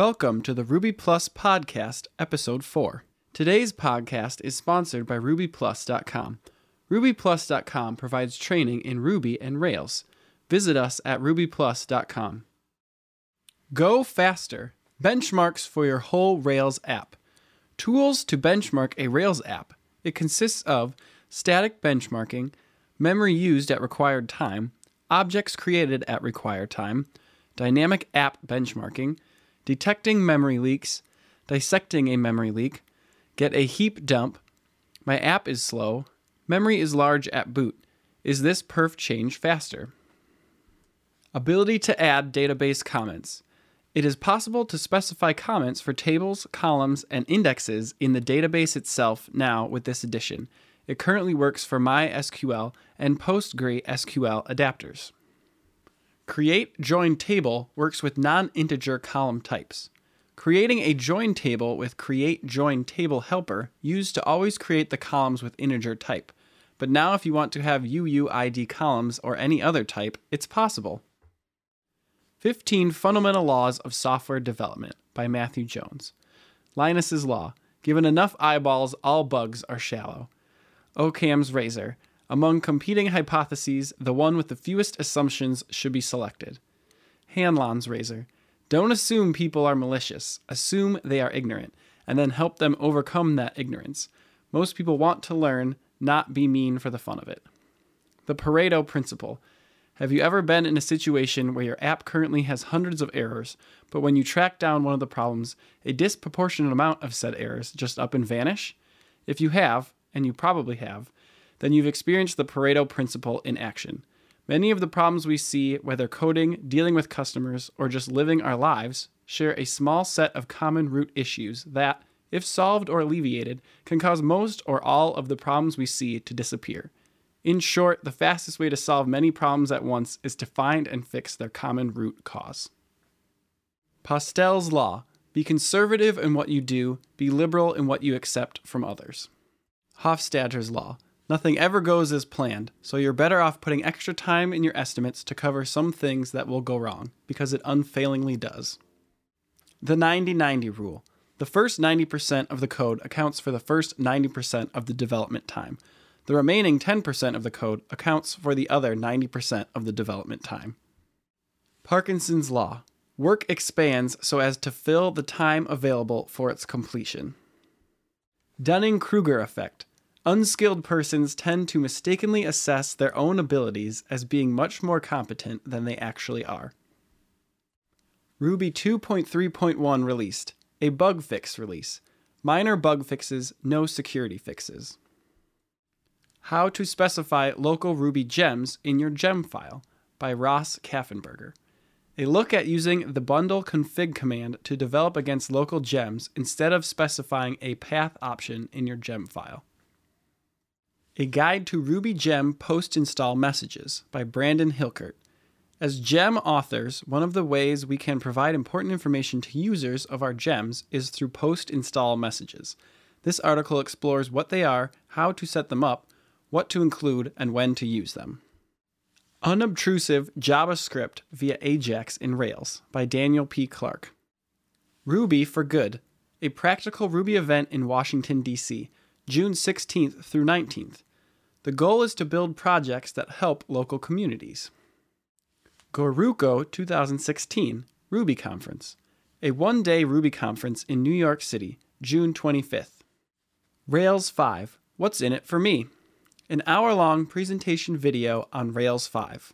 Welcome to the Ruby Plus Podcast, Episode 4. Today's podcast is sponsored by RubyPlus.com. RubyPlus.com provides training in Ruby and Rails. Visit us at RubyPlus.com. Go faster. Benchmarks for your whole Rails app. Tools to benchmark a Rails app. It consists of static benchmarking, memory used at required time, objects created at required time, dynamic app benchmarking, detecting memory leaks, dissecting a memory leak, get a heap dump, my app is slow, memory is large at boot. Is this perf change faster? Ability to add database comments. It is possible to specify comments for tables, columns, and indexes in the database itself now with this addition. It currently works for MySQL and PostgreSQL adapters. Create join table works with non integer column types. Creating a join table with create join table helper used to always create the columns with integer type. But now, if you want to have UUID columns or any other type, it's possible. 15 Fundamental Laws of Software Development by Matthew Jones. Linus's Law. Given enough eyeballs, all bugs are shallow. Occam's Razor. Among competing hypotheses, the one with the fewest assumptions should be selected. Hanlon's razor. Don't assume people are malicious, assume they are ignorant, and then help them overcome that ignorance. Most people want to learn, not be mean for the fun of it. The Pareto Principle. Have you ever been in a situation where your app currently has hundreds of errors, but when you track down one of the problems, a disproportionate amount of said errors just up and vanish? If you have, and you probably have, then you've experienced the Pareto principle in action. Many of the problems we see, whether coding, dealing with customers, or just living our lives, share a small set of common root issues that, if solved or alleviated, can cause most or all of the problems we see to disappear. In short, the fastest way to solve many problems at once is to find and fix their common root cause. Postel's Law Be conservative in what you do, be liberal in what you accept from others. Hofstadter's Law Nothing ever goes as planned, so you're better off putting extra time in your estimates to cover some things that will go wrong, because it unfailingly does. The 90 90 rule. The first 90% of the code accounts for the first 90% of the development time. The remaining 10% of the code accounts for the other 90% of the development time. Parkinson's Law. Work expands so as to fill the time available for its completion. Dunning Kruger effect. Unskilled persons tend to mistakenly assess their own abilities as being much more competent than they actually are. Ruby 2.3.1 released. A bug fix release. Minor bug fixes, no security fixes. How to specify local Ruby gems in your gem file by Ross Kaffenberger. A look at using the bundle config command to develop against local gems instead of specifying a path option in your gem file. A Guide to Ruby Gem Post Install Messages by Brandon Hilkert. As gem authors, one of the ways we can provide important information to users of our gems is through post install messages. This article explores what they are, how to set them up, what to include, and when to use them. Unobtrusive JavaScript via Ajax in Rails by Daniel P. Clark. Ruby for Good, a practical Ruby event in Washington, D.C., June 16th through 19th. The goal is to build projects that help local communities. GoRuCo 2016 Ruby Conference, a one day Ruby conference in New York City, June 25th. Rails 5 What's in it for me? An hour long presentation video on Rails 5.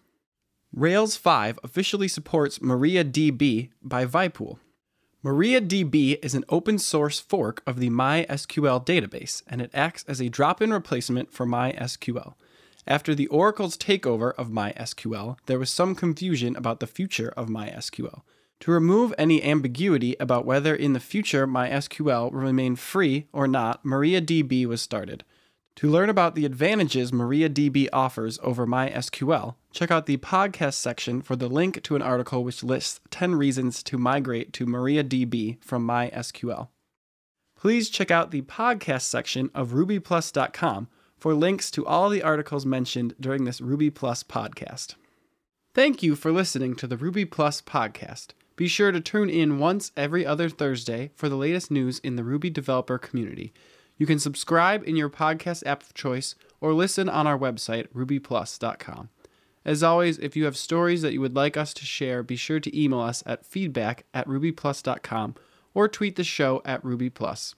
Rails 5 officially supports MariaDB by Vipul. MariaDB is an open source fork of the MySQL database, and it acts as a drop in replacement for MySQL. After the Oracle's takeover of MySQL, there was some confusion about the future of MySQL. To remove any ambiguity about whether in the future MySQL will remain free or not, MariaDB was started. To learn about the advantages MariaDB offers over MySQL, check out the podcast section for the link to an article which lists 10 reasons to migrate to MariaDB from MySQL. Please check out the podcast section of rubyplus.com for links to all the articles mentioned during this Ruby Plus podcast. Thank you for listening to the Ruby Plus podcast. Be sure to tune in once every other Thursday for the latest news in the Ruby developer community. You can subscribe in your podcast app of choice or listen on our website, rubyplus.com. As always, if you have stories that you would like us to share, be sure to email us at feedback at rubyplus.com or tweet the show at rubyplus.